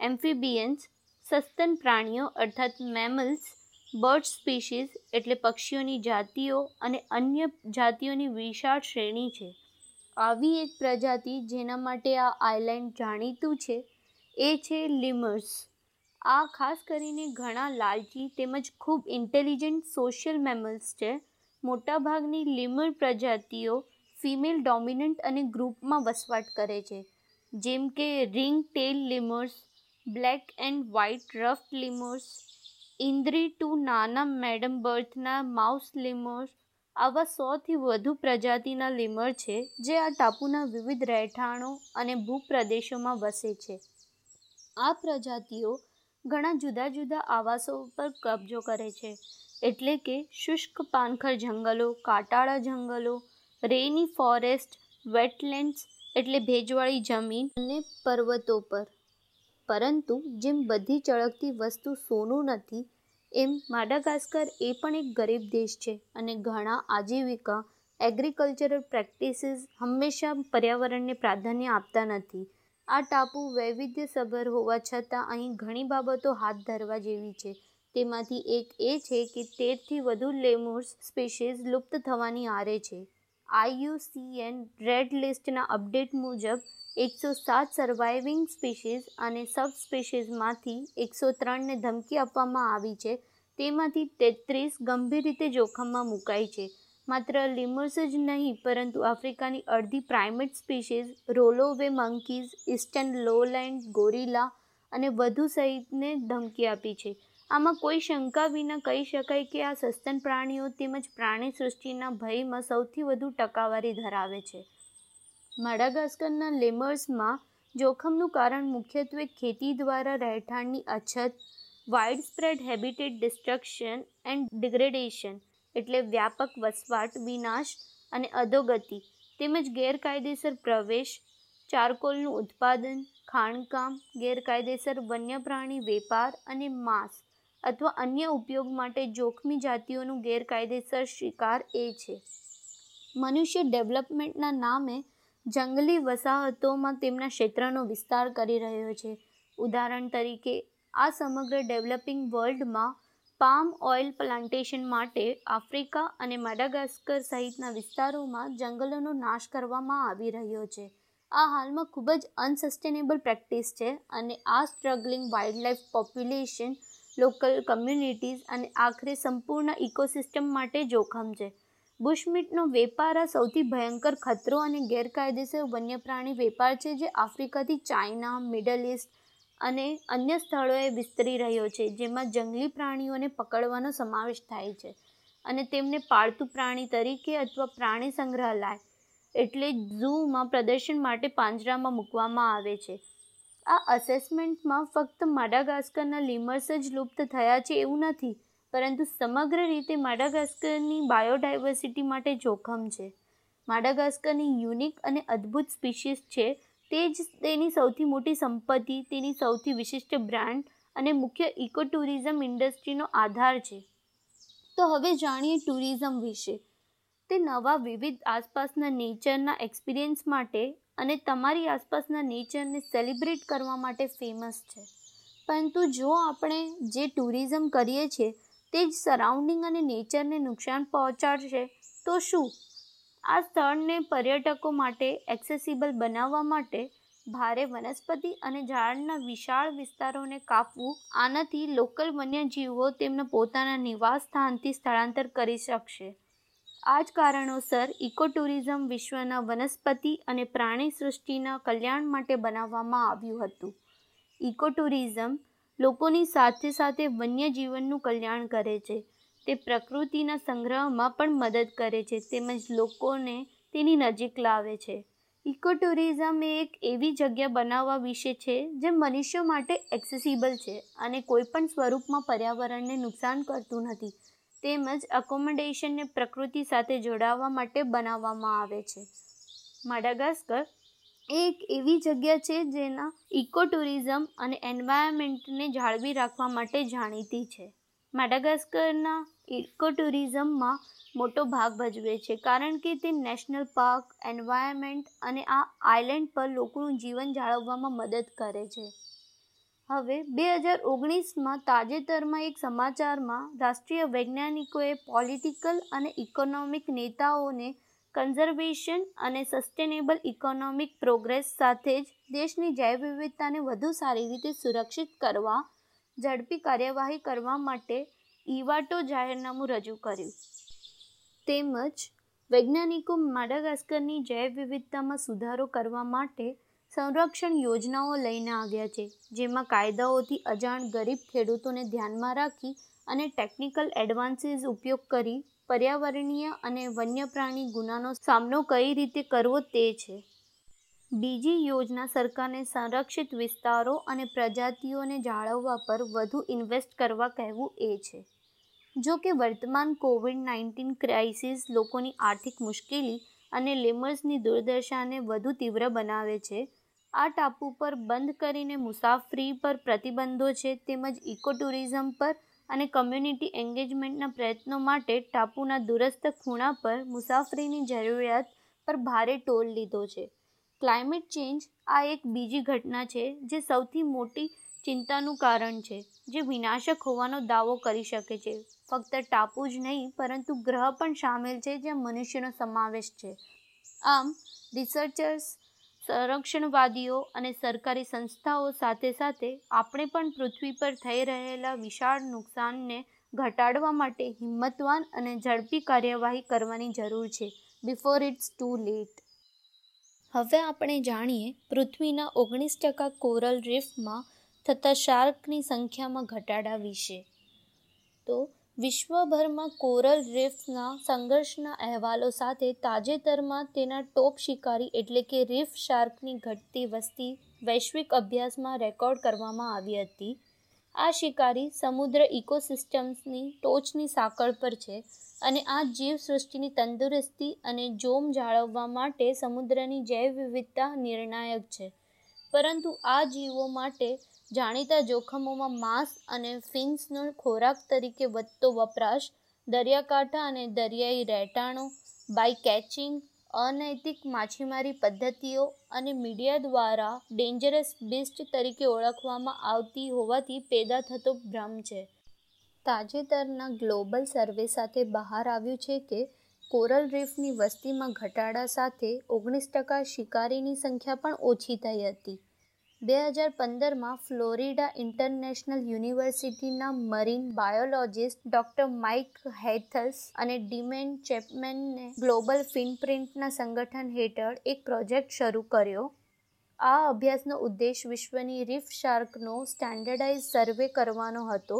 એમ્ફિબિયન્સ, સસ્તન પ્રાણીઓ, અર્થાત મેમલ્સ, બર્ડ સ્પીસીસ એટલે પક્ષીઓની જાતિઓ અને અન્ય જાતિઓની વિશાળ શ્રેણી છે. આવી એક પ્રજાતિ જેના માટે આ આઇલેન્ડ જાણીતું છે એ છે લિમર્સ. આ ખાસ કરીને ઘણા લાલચી તેમજ ખૂબ ઇન્ટેલિજન્ટ સોશિયલ મેમલ્સ છે. મોટાભાગની લીમર પ્રજાતિઓ ફિમેલ ડોમિનન્ટ અને ગ્રુપમાં વસવાટ કરે છે. જેમ કે ring tail lemurs black and white ruff lemurs indri to નાના મેડમ બર્થના માઉસ લીમર્સ આવા સોથી વધુ પ્રજાતિના લીમર છે જે આ ટાપુના વિવિધ રહેઠાણો અને ભૂપ્રદેશોમાં વસે છે. આ પ્રજાતિઓ ઘણા જુદા જુદા આવાસો પર કબજો કરે છે. એટલે કે શુષ્ક પાનખર જંગલો, કાંટાળા જંગલો, રેની ફોરેસ્ટ, વેટલેન્ડ્સ એટલે ભેજવાળી જમીન અને પર્વતો પર. પરંતુ જેમ બધી ચળકતી વસ્તુ સોનું નથી, એમ માડાગાસ્કર એ પણ એક ગરીબ દેશ છે અને ઘણા આજીવિકા, એગ્રીકલ્ચરલ પ્રેક્ટિસીસ હંમેશા પર્યાવરણને પ્રાધાન્ય આપતા નથી. આ ટાપુ વૈવિધ્યસભર હોવા છતાં અહીં ઘણી બાબતો હાથ ધરવા જેવી છે. તેમાંથી એક એ છે કે તેરથી વધુ લેમુર્સ સ્પીસીઝ લુપ્ત થવાની આરે છે. આઈયુસીએન રેડ લિસ્ટના અપડેટ મુજબ, એકસો સાત સર્વાઇવિંગ સ્પીશીઝ અને સબ સબસ્પીશીઝમાંથી એકસો ત્રણને ધમકી આપવામાં આવી છે. તેમાંથી તેત્રીસ ગંભીર રીતે જોખમમાં મુકાઈ છે. માત્ર લિમર્સ જ નહીં, પરંતુ આફ્રિકાની અડધી primate species, roloway monkeys, eastern lowland gorilla અને વધુ સહિતને ધમકી આપી છે. આમાં કોઈ શંકા વિના કહી શકાય કે આ સસ્તન પ્રાણીઓ તેમજ પ્રાણી સૃષ્ટિના ભયમાં સૌથી વધુ ટકાવારી ધરાવે છે. માડાગાસ્કરના લેમર્સમાં જોખમનું કારણ મુખ્યત્વે ખેતી દ્વારા રહેઠાણની અછત widespread habitat destruction and degradation એટલે વ્યાપક વસવાટ, વિનાશ અને અધોગતિ તેમજ ગેરકાયદેસર પ્રવેશ, ચારકોલનું ઉત્પાદન, ખાણકામ, ગેરકાયદેસર વન્ય પ્રાણી વેપાર અને માંસ અથવા અન્ય ઉપયોગ માટે જોખમી જાતિઓનું ગેરકાયદેસર શિકાર એ છે. મનુષ્ય ડેવલપમેન્ટના નામે જંગલી વસાહતોમાં તેમના ક્ષેત્રનો વિસ્તાર કરી રહ્યો છે. ઉદાહરણ તરીકે, આ સમગ્ર ડેવલપિંગ વર્લ્ડમાં પામ ઓઇલ પ્લાન્ટેશન માટે આફ્રિકા અને માડાગાસ્કર સહિતના વિસ્તારોમાં જંગલોનો નાશ કરવામાં આવી રહ્યો છે. આ હાલમાં ખૂબ જ અનસસ્ટેનેબલ પ્રેક્ટિસ છે અને આ struggling wildlife population, local communities અને આખરે સંપૂર્ણ ઇકોસિસ્ટમ માટે જોખમ છે. બુશમીટનો વેપાર આ સૌથી ભયંકર ખતરો અને ગેરકાયદેસર વન્યપ્રાણી વેપાર છે જે આફ્રિકાથી ચાઇના, મિડલ ઇસ્ટ અને અન્ય સ્થળોએ વિસ્તરી રહ્યો છે, જેમાં જંગલી પ્રાણીઓને પકડવાનો સમાવેશ થાય છે અને તેમને પાળતુ પ્રાણી તરીકે અથવા પ્રાણી સંગ્રહાલય એટલે ઝૂમાં પ્રદર્શન માટે પાંજરામાં મૂકવામાં આવે છે. આ અસેસમેન્ટમાં ફક્ત માડાગાસ્કરના લીમર્સ જ લુપ્ત થયા છે એવું નથી, પરંતુ સમગ્ર રીતે માડાગાસ્કરની બાયોડાયવર્સિટી માટે જોખમ છે. માડાગાસ્કરની યુનિક અને અદ્ભુત સ્પીશીસ છે તે જ તેની સૌથી મોટી સંપત્તિ, તેની સૌથી વિશિષ્ટ બ્રાન્ડ અને મુખ્ય ઇકો ટુરિઝમ ઇન્ડસ્ટ્રીનો આધાર છે. તો હવે જાણીએ ટુરિઝમ વિશે. તે નવા વિવિધ આસપાસના નેચરના એક્સપિરિયન્સ માટે અને તમારી આસપાસના નેચરને સેલિબ્રેટ કરવા માટે ફેમસ છે. પરંતુ જો આપણે જે ટુરિઝમ કરીએ છીએ, તે જ સરાઉન્ડિંગ અને નેચરને નુકસાન પહોંચાડશે, તો શું? આ સ્થળને પર્યટકો માટે એક્સેસિબલ બનાવવા માટે ભારે વનસ્પતિ અને ઝાડના વિશાળ વિસ્તારોને કાપવું, આનાથી લોકલ વન્યજીવો તેમના પોતાના નિવાસ સ્થાનથી સ્થળાંતર કરી શકશે. આ જ કારણોસર ઇકો ટુરિઝમ વિશ્વના વનસ્પતિ અને પ્રાણી સૃષ્ટિના કલ્યાણ માટે બનાવવામાં આવ્યું હતું. ઇકો ટુરિઝમ લોકોની સાથે સાથે વન્યજીવનનું કલ્યાણ કરે છે. તે પ્રકૃતિના સંગ્રહમાં પણ મદદ કરે છે તેમજ લોકોને તેની નજીક લાવે છે. ઇકો ટુરિઝમ એ એક એવી જગ્યા બનાવવા વિશે છે જે મનુષ્યો માટે એક્સેસિબલ છે અને કોઈપણ સ્વરૂપમાં પર્યાવરણને નુકસાન કરતું નથી. તેમજ અકોમોડેશનને પ્રકૃતિ સાથે જોડાવા માટે બનાવવામાં આવે છે. માડાગાસ્કર એક એવી જગ્યા છે જેના ઇકો ટુરિઝમ અને એન્વાયરમેન્ટને જાળવી રાખવા માટે જાણીતી છે. મેડાગાસ્કરના ઇકો ટુરિઝમમાં મોટો ભાગ ભજવે છે, કારણ કે તે નેશનલ પાર્ક, એન્વાયરમેન્ટ અને આ આઇલેન્ડ પર લોકોનું જીવન જાળવવામાં મદદ કરે છે. હવે, બે હજાર ઓગણીસમાં તાજેતરમાં એક સમાચારમાં રાષ્ટ્રીય વૈજ્ઞાનિકોએ પોલિટિકલ અને ઇકોનોમિક નેતાઓને કન્ઝર્વેશન અને સસ્ટેનેબલ ઇકોનોમિક પ્રોગ્રેસ સાથે જ દેશની જૈવ વિવિધતાને વધુ સારી રીતે સુરક્ષિત કરવા ઝડપી કાર્યવાહી કરવા માટે ઇવાટો જાહેરનામું રજૂ કર્યું. તેમજ વૈજ્ઞાનિકો માડાગાસ્કરની જૈવ વિવિધતામાં સુધારો કરવા માટે સંરક્ષણ યોજનાઓ લઈને આવ્યા છે, જેમાં કાયદાઓથી અજાણ ગરીબ ખેડૂતોને ધ્યાનમાં રાખી અને ટેકનિકલ એડવાન્સીસ ઉપયોગ કરી પર્યાવરણીય અને વન્યપ્રાણી ગુનાનો સામનો કઈ રીતે કરવો તે છે. બીજી યોજના સરકારને સંરક્ષિત વિસ્તારો અને પ્રજાતિઓને જાળવવા પર વધુ ઇન્વેસ્ટ કરવા કહેવું એ છે. જો કે વર્તમાન કોવિડ નાઇન્ટીન ક્રાઇસિસ લોકોની આર્થિક મુશ્કેલી અને લેમર્સની દુર્દશાને વધુ તીવ્ર બનાવે છે. આ ટાપુ પર બંધ કરીને મુસાફરી પર પ્રતિબંધો છે તેમજ ઇકો ટુરિઝમ પર અને કમ્યુનિટી એન્ગેજમેન્ટના પ્રયત્નો માટે ટાપુના દૂરસ્થ ખૂણા પર મુસાફરીની જરૂરિયાત પર ભારે ટોલ લીધો છે. ક્લાઇમેટ ચેન્જ આ એક બીજી ઘટના છે જે સૌથી મોટી ચિંતાનું કારણ છે, જે વિનાશક હોવાનો દાવો કરી શકે છે. ફક્ત ટાપુ જ નહીં, પરંતુ ગ્રહ પણ સામેલ છે જ્યાં મનુષ્યનો સમાવેશ છે. આમ, રિસર્ચર્સ, સંરક્ષણવાદીઓ અને સરકારી સંસ્થાઓ સાથે સાથે આપણે પણ પૃથ્વી પર થઈ રહેલા વિશાળ નુકસાનને ઘટાડવા માટે હિંમતવાન અને ઝડપી કાર્યવાહી કરવાની જરૂર છે બિફોર ઇટ્સ ટુ લેટ હવે આપણે જાણીએ, પૃથ્વીના ઓગણીસ ટકા કોરલ રીફમાં થતા શાર્કની સંખ્યામાં ઘટાડા વિશે. તો વિશ્વભરમાં કોરલ રીફ્સના સંઘર્ષના અહેવાલો સાથે તાજેતરમાં તેના ટોપ શિકારી એટલે કે રીફ શાર્કની ઘટતી વસ્તી વૈશ્વિક અભ્યાસમાં રેકોર્ડ કરવામાં આવી હતી. આ શિકારી સમુદ્ર ઇકોસિસ્ટમ્સની ટોચની સાંકળ પર છે અને આ જીવસૃષ્ટિની તંદુરસ્તી અને જોમ જાળવવા માટે સમુદ્રની જૈવ વિવિધતા નિર્ણાયક છે. પરંતુ આ જીવો માટે જાણીતા જોખમોમાં માંસ અને ફિન્સનો ખોરાક તરીકે વધતો વપરાશ, દરિયાકાંઠા અને દરિયાઈ રહેઠાણો, બાય કેચિંગ, અનૈતિક માછીમારી પદ્ધતિઓ અને મીડિયા દ્વારા ડેન્જરસ બિસ્ટ તરીકે ઓળખવામાં આવતી હોવાથી પેદા થતો ભ્રમ છે. તાજેતરના ગ્લોબલ સર્વે સાથે બહાર આવ્યું છે કે કોરલ રીફની વસ્તીમાં ઘટાડા સાથે ઓગણીસ ટકા શિકારીની સંખ્યા પણ ઓછી થઈ હતી. બે હજાર પંદરમાં ફ્લોરિડા ઇન્ટરનેશનલ યુનિવર્સિટીના marine biologist doctor Mike Heithaus અને ડીમેન ચેપમેનને ગ્લોબલ ફિનપ્રિન્ટના સંગઠન હેઠળ એક પ્રોજેક્ટ શરૂ કર્યો. આ અભ્યાસનો ઉદ્દેશ વિશ્વની રીફ શાર્કનો સ્ટાન્ડર્ડાઇઝ સર્વે કરવાનો હતો,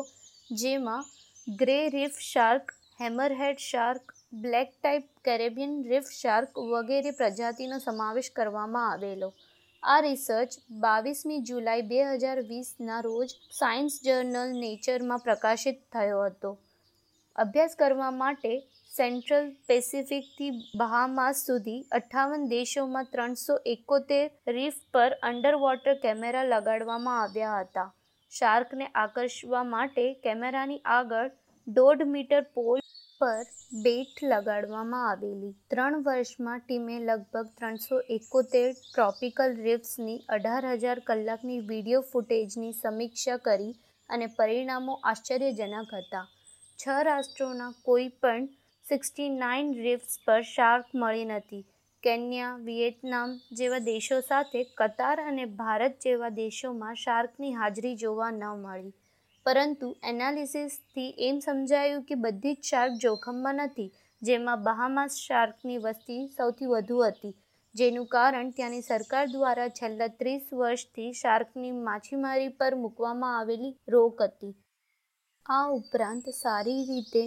જેમાં grey reef shark, hammerhead shark, black type Caribbean reef shark વગેરે પ્રજાતિનો સમાવેશ કરવામાં આવેલો. આ રિસર્ચ બાવીસમી જુલાઈ બે હજાર વીસના રોજ સાયન્સ જર્નલ નેચરમાં પ્રકાશિત થયો હતો. અભ્યાસ કરવા માટે સેન્ટ્રલ પેસિફિકથી બહામાસ સુધી અઠ્ઠાવન દેશોમાં ત્રણસો એકોતેર રીફ પર અંડર વોટર કેમેરા લગાડવામાં આવ્યા હતા. શાર્કને આકર્ષવા માટે કેમેરાની આગળ દોઢ મીટર પોલ પર બેટ લગાડવામાં આવેલી. ત્રણ વર્ષમાં ટીમે લગભગ ત્રણસો એકોતેર ટ્રોપિકલ રિફ્સની અઢાર હજાર કલાકની વીડિયો ફૂટેજની સમીક્ષા કરી અને પરિણામો આશ્ચર્યજનક હતા. છ રાષ્ટ્રોના કોઈ પણ સિક્સટી નાઇન રિફ્સ પર શાર્ક મળી નથી. કેન્યા, વિયેતનામ જેવા દેશો સાથે કતાર અને ભારત જેવા દેશોમાં શાર્કની હાજરી જોવા ન મળી. પરંતુ એનાલિસિસથી એમ સમજાયું કે બધી જ શાર્ક જોખમમાં નથી, જેમાં બહામાસ શાર્કની વસ્તી સૌથી વધુ હતી, જેનું કારણ ત્યાંની સરકાર દ્વારા છેલ્લા ત્રીસ વર્ષથી શાર્કની માછીમારી પર મૂકવામાં આવેલી રોક હતી. આ ઉપરાંત સારી રીતે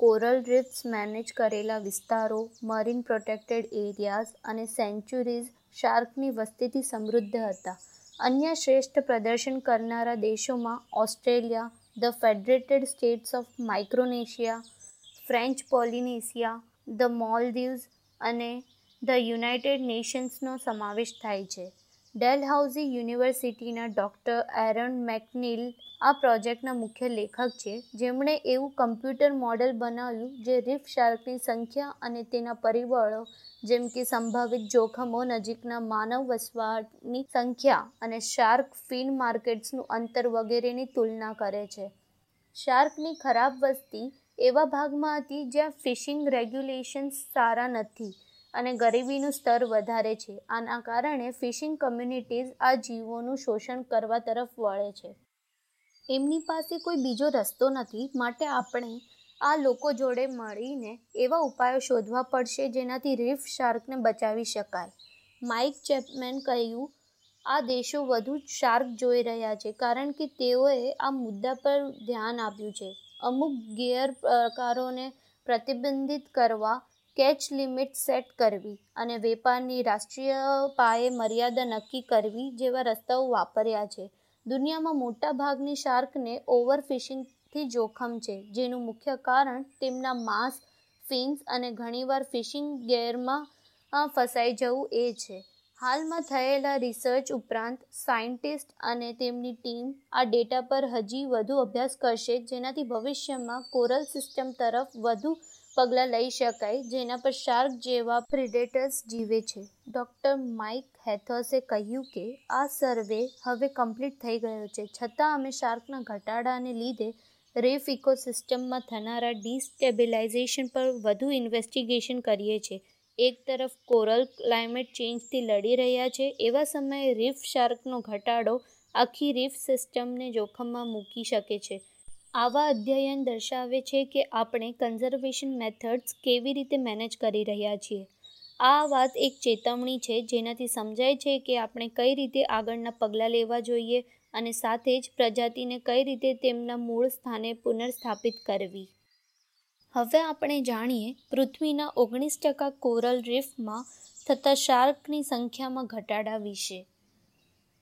કોરલ રીફ્સ મેનેજ કરેલા વિસ્તારો, મરીન પ્રોટેક્ટેડ એરિયાઝ અને સેન્ચ્યુરીઝ શાર્કની વસ્તીથી સમૃદ્ધ હતા. અન્ય શ્રેષ્ઠ પ્રદર્શન કરનારા દેશોમાં Australia, the Federated States of Micronesia, French Polynesia, the Maldives અને ધ યુનાઇટેડ નેશન્સનો સમાવેશ થાય છે. ડેલહાઉઝી યુનિવર્સિટીના ડૉક્ટર એરન મેકનીલ આ પ્રોજેક્ટના મુખ્ય લેખક છે. જેમણે એવું કમ્પ્યુટર મોડેલ બનાવ્યું જે રીફ શાર્કની સંખ્યા અને તેના પરિબળો, જેમ કે સંભવિત જોખમો નજીકના માનવ વસવાટની સંખ્યા અને શાર્ક ફિન માર્કેટ્સનું અંતર વગેરેની તુલના કરે છે. શાર્કની ખરાબ વસ્તી એવા ભાગમાં હતી જ્યાં ફિશિંગ રેગ્યુલેશન્સ સારા નથી. અને ગરીબીનું સ્તર વધારે છે. આના કારણે ફિશિંગ કમ્યુનિટીઝ આ જીવોનું શોષણ કરવા તરફ વળે છે. એમની પાસે કોઈ બીજો રસ્તો નથી. માટે આપણે આ લોકો જોડે મળીને એવા ઉપાયો શોધવા પડશે જેનાથી રીફ શાર્કને બચાવી શકાય. માઇક ચેપમેન કહ્યું, આ દેશો વધુ શાર્ક જોઈ રહ્યા છે, કારણ કે તેઓએ આ મુદ્દા પર ધ્યાન આપ્યું છે. અમુક ગેર પ્રકારોને પ્રતિબંધિત કરવા કેચ લિમિટ સેટ કરવી અને વેપારની રાષ્ટ્રીય પાયે મર્યાદા નક્કી કરવી જેવા રસ્તાઓ વાપર્યા છે. દુનિયામાં મોટા ભાગની શાર્કને ઓવરફિશિંગથી જોખમ છે, જેનું મુખ્ય કારણ તેમના માંસ ફિન્સ અને ઘણીવાર ફિશિંગ ગેરમાં ફસાઈ જવું એ છે. હાલમાં થયેલા રિસર્ચ ઉપરાંત સાયન્ટિસ્ટ અને તેમની ટીમ આ ડેટા પર હજી વધુ અભ્યાસ કરશે, જેનાથી ભવિષ્યમાં કોરલ સિસ્ટમ તરફ વધુ પગલાં લઈ શકાય, જેના પર શાર્ક જેવા પ્રિડેટર્સ જીવે છે. ડૉક્ટર માઇક હેથર્સે કહ્યું કે, આ સર્વે હવે કમ્પ્લીટ થઈ ગયો છે. છતાં અમે શાર્કના ઘટાડાને લીધે રીફ ઇકોસિસ્ટમમાં થનારા ડિસ્ટેબિલાઇઝેશન પર વધુ ઇન્વેસ્ટિગેશન કરીએ છીએ. એક તરફ કોરલ ક્લાઇમેટ ચેન્જથી લડી રહ્યા છે. એવા સમયે રીફ શાર્કનો ઘટાડો આખી રીફ સિસ્ટમને જોખમમાં મૂકી શકે છે. આવા અધ્યયન દર્શાવે છે કે આપણે કન્ઝર્વેશન મેથડ્સ કેવી રીતે મેનેજ કરી રહ્યા છીએ. આ વાત એક ચેતવણી છે જેનાથી સમજાય છે કે આપણે કઈ રીતે આગળના પગલાં લેવા જોઈએ અને સાથે જ પ્રજાતિને કઈ રીતે તેમના મૂળ સ્થાને પુનર્સ્થાપિત કરવી. હવે આપણે જાણીએ પૃથ્વીના ઓગણીસ ટકા કોરલ રીફમાં થતા શાર્કની સંખ્યામાં ઘટાડા વિશે.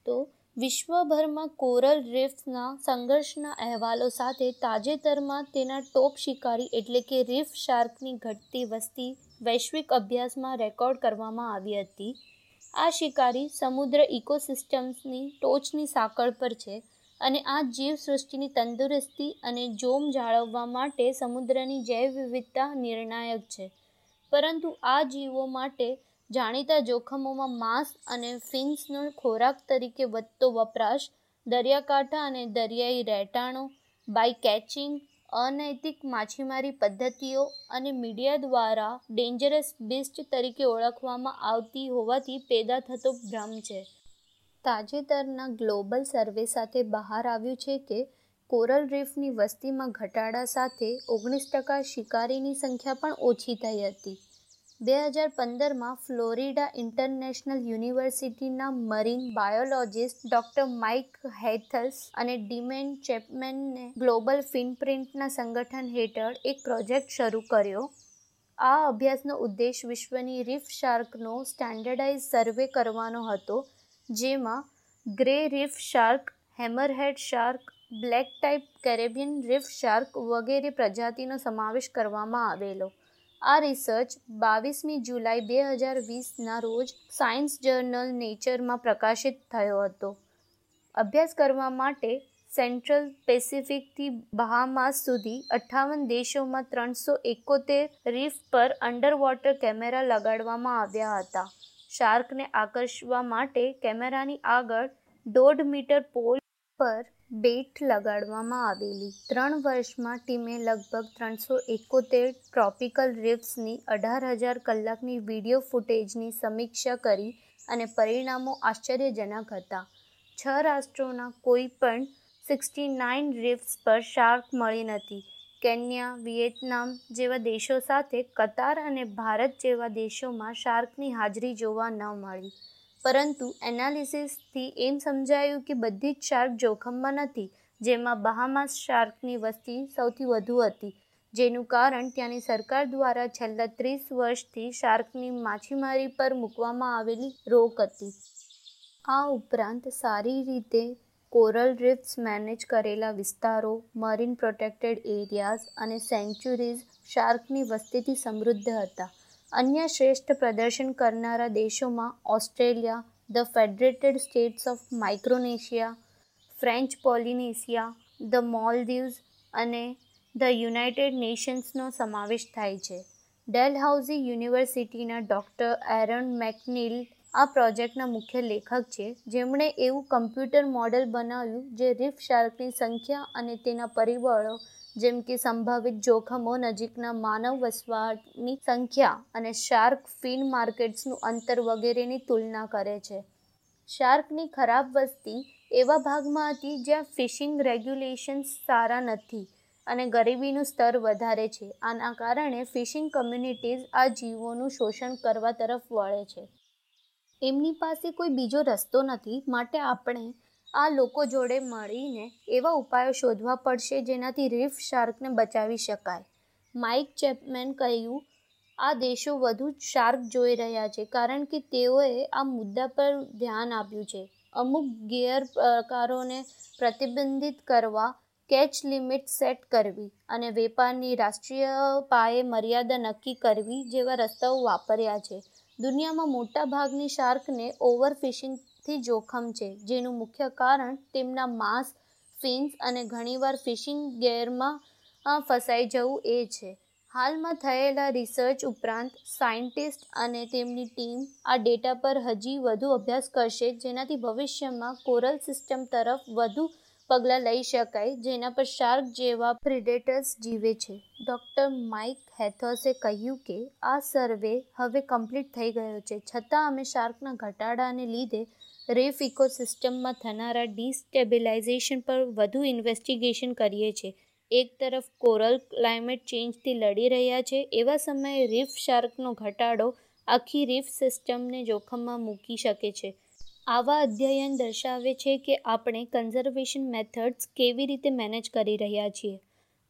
તો વિશ્વભરમાં કોરલ રીફના સંઘર્ષના અહેવાલો સાથે તાજેતરમાં તેના ટોપ શિકારી એટલે કે રીફ શાર્કની ઘટતી વસ્તી વૈશ્વિક અભ્યાસમાં રેકોર્ડ કરવામાં આવી હતી. આ શિકારી સમુદ્ર ઇકોસિસ્ટમ્સની ટોચની સાંકળ પર છે અને આ જીવસૃષ્ટિની તંદુરસ્તી અને જોમ જાળવવા માટે સમુદ્રની જૈવ વિવિધતા નિર્ણાયક છે. પરંતુ આ જીવો માટે જાણીતા જોખમોમાં માંસ અને ફિન્સનો ખોરાક તરીકે વધતો વપરાશ, દરિયાકાંઠા અને દરિયાઈ રહેઠાણો, બાય કેચિંગ, અનૈતિક માછીમારી પદ્ધતિઓ અને મીડિયા દ્વારા ડેન્જરસ બિસ્ટ તરીકે ઓળખવામાં આવતી હોવાથી પેદા થતો ભ્રમ છે. તાજેતરના ગ્લોબલ સર્વે સાથે બહાર આવ્યું છે કે કોરલ રીફની વસ્તીમાં ઘટાડા સાથે ઓગણીસ ટકા શિકારીની સંખ્યા પણ ઓછી થઈ હતી. બે હજાર પંદરમાં ફ્લોરિડા ઇન્ટરનેશનલ યુનિવર્સિટીના marine biologist doctor Mike Heithaus અને ડીમેન ચેપમેનને ગ્લોબલ ફિનપ્રિન્ટના સંગઠન હેઠળ એક પ્રોજેક્ટ શરૂ કર્યો. આ અભ્યાસનો ઉદ્દેશ વિશ્વની રીફ શાર્કનો સ્ટાન્ડર્ડાઇઝ સર્વે કરવાનો હતો, જેમાં grey reef shark, hammerhead shark, black type Caribbean reef shark વગેરે પ્રજાતિનો સમાવેશ કરવામાં આવેલો. આ રિસર્ચ બાવીસમી જુલાઈ બે હજાર વીસના રોજ સાયન્સ જર્નલ નેચરમાં પ્રકાશિત થયો હતો. અભ્યાસ કરવા માટે સેન્ટ્રલ પેસિફિકથી બહામાસ સુધી અઠ્ઠાવન દેશોમાં ત્રણસો એકોતેર રીફ પર અંડરવોટર કેમેરા લગાડવામાં આવ્યા હતા. શાર્કને આકર્ષવા માટે કેમેરાની આગળ દોઢ મીટર પોલ પર બેટ લગાડવામાં આવેલી. ત્રણ વર્ષમાં ટીમે લગભગ ત્રણસો એકોતેર ટ્રોપિકલ રિફ્સની અઢાર હજાર કલાકની વીડિયો ફૂટેજની સમીક્ષા કરી અને પરિણામો આશ્ચર્યજનક હતા. છ રાષ્ટ્રોના કોઈ પણ સિક્સટી નાઇન રિફ્સ પર શાર્ક મળી નથી. કેન્યા, વિયેતનામ જેવા દેશો સાથે કતાર અને ભારત જેવા દેશોમાં શાર્કની હાજરી જોવા ન મળી. પરંતુ એનાલિસિસથી એમ સમજાયું કે બધી જ શાર્ક જોખમમાં નથી, જેમાં બહામાસ શાર્કની વસ્તી સૌથી વધુ હતી, જેનું કારણ ત્યાંની સરકાર દ્વારા છેલ્લા ત્રીસ વર્ષથી શાર્કની માછીમારી પર મૂકવામાં આવેલી રોક હતી. આ ઉપરાંત સારી રીતે કોરલ રીફ્સ મેનેજ કરેલા વિસ્તારો, મરીન પ્રોટેક્ટેડ એરિયાઝ અને સેન્ચ્યુરીઝ શાર્કની વસ્તીથી સમૃદ્ધ હતા. અન્ય શ્રેષ્ઠ પ્રદર્શન કરનારા દેશોમાં Australia, the Federated States of Micronesia, French Polynesia, the Maldives અને ધ યુનાઇટેડ નેશન્સનો સમાવેશ થાય છે. ડેલહાઉઝી યુનિવર્સિટીના ડૉક્ટર એરન મેકનીલ આ પ્રોજેક્ટના મુખ્ય લેખક છે. જેમણે એવું કમ્પ્યુટર મોડેલ બનાવ્યું જે રીફ શાર્કની સંખ્યા અને તેના પરિબળો, જેમ કે સંભવિત જોખમો નજીકના માનવ વસવાટની સંખ્યા અને શાર્ક ફિન માર્કેટ્સનું અંતર વગેરેની તુલના કરે છે. શાર્કની ખરાબ વસ્તી એવા ભાગમાં હતી જ્યાં ફિશિંગ રેગ્યુલેશન્સ સારા નથી અને ગરીબીનું સ્તર વધારે છે. આના કારણે ફિશિંગ કમ્યુનિટીઝ આ જીવોનું શોષણ કરવા તરફ વળે છે. એમની પાસે કોઈ બીજો રસ્તો નથી, માટે આપણે આ લોકો જોડે મળીને એવા ઉપાયો શોધવા પડશે જેનાથી રીફ શાર્કને બચાવી શકાય. માઇક ચેપમેન કહ્યું, આ દેશો વધુ શાર્ક જોઈ રહ્યા છે, કારણ કે તેઓએ આ મુદ્દા પર ધ્યાન આપ્યું છે. અમુક ગેરકારોને પ્રતિબંધિત કરવા કેચ લિમિટ સેટ કરવી અને વેપારની રાષ્ટ્રીય પાયે મર્યાદા નક્કી કરવી જેવા રસ્તાઓ વાપર્યા છે. દુનિયામાં મોટાભાગની શાર્કને ઓવરફિશિંગથી જોખમ છે, જેનું મુખ્ય કારણ તેમના માંસ, ફિન્સ અને ઘણીવાર ફિશિંગ ગેરમાં ફસાઈ જવું એ છે. હાલમાં થયેલા રિસર્ચ ઉપરાંત સાયન્ટિસ્ટ અને તેમની ટીમ આ ડેટા પર હજી વધુ અભ્યાસ કરશે, જેનાથી ભવિષ્યમાં કોરલ સિસ્ટમ તરફ વધુ પગલાં લઈ શકાય, જેના પર શાર્ક જેવા પ્રિડેટર્સ જીવે છે. ડૉક્ટર માઇક હેથોસે કહ્યું કે, આ સર્વે હવે કમ્પ્લીટ થઈ ગયો છે. છતાં અમે શાર્કના ઘટાડાને લીધે રેફ ઇકોસિસ્ટમમાં થનારા ડિસ્ટેબિલાઇઝેશન પર વધુ ઇન્વેસ્ટિગેશન કરીએ છીએ. એક તરફ કોરલ ક્લાઇમેટ ચેન્જથી લડી રહ્યા છે, એવા સમયે રીફ શાર્કનો ઘટાડો આખી રીફ સિસ્ટમને જોખમમાં મૂકી શકે છે. આવા અધ્યયન દર્શાવે છે કે આપણે કન્ઝર્વેશન મેથડ્સ કેવી રીતે મેનેજ કરી રહ્યા છીએ.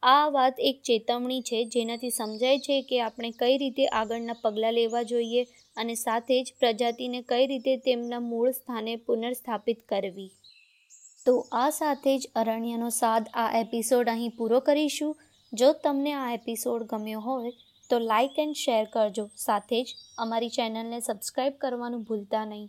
આ વાત એક ચેતવણી છે જેનાથી સમજાય છે કે આપણે કઈ રીતે આગળના પગલાં લેવા જોઈએ અને સાથે જ પ્રજાતિને કઈ રીતે તેમના મૂળ સ્થાને પુનર્સ્થાપિત કરવી. તો આ સાથે જ અરણ્યનો સાદ આ એપિસોડ અહીં પૂરો કરીશું. જો તમને આ એપિસોડ ગમ્યો હોય તો લાઇક એન્ડ શેર કરજો. સાથે જ અમારી ચેનલને સબસ્ક્રાઈબ કરવાનું ભૂલતા નહીં.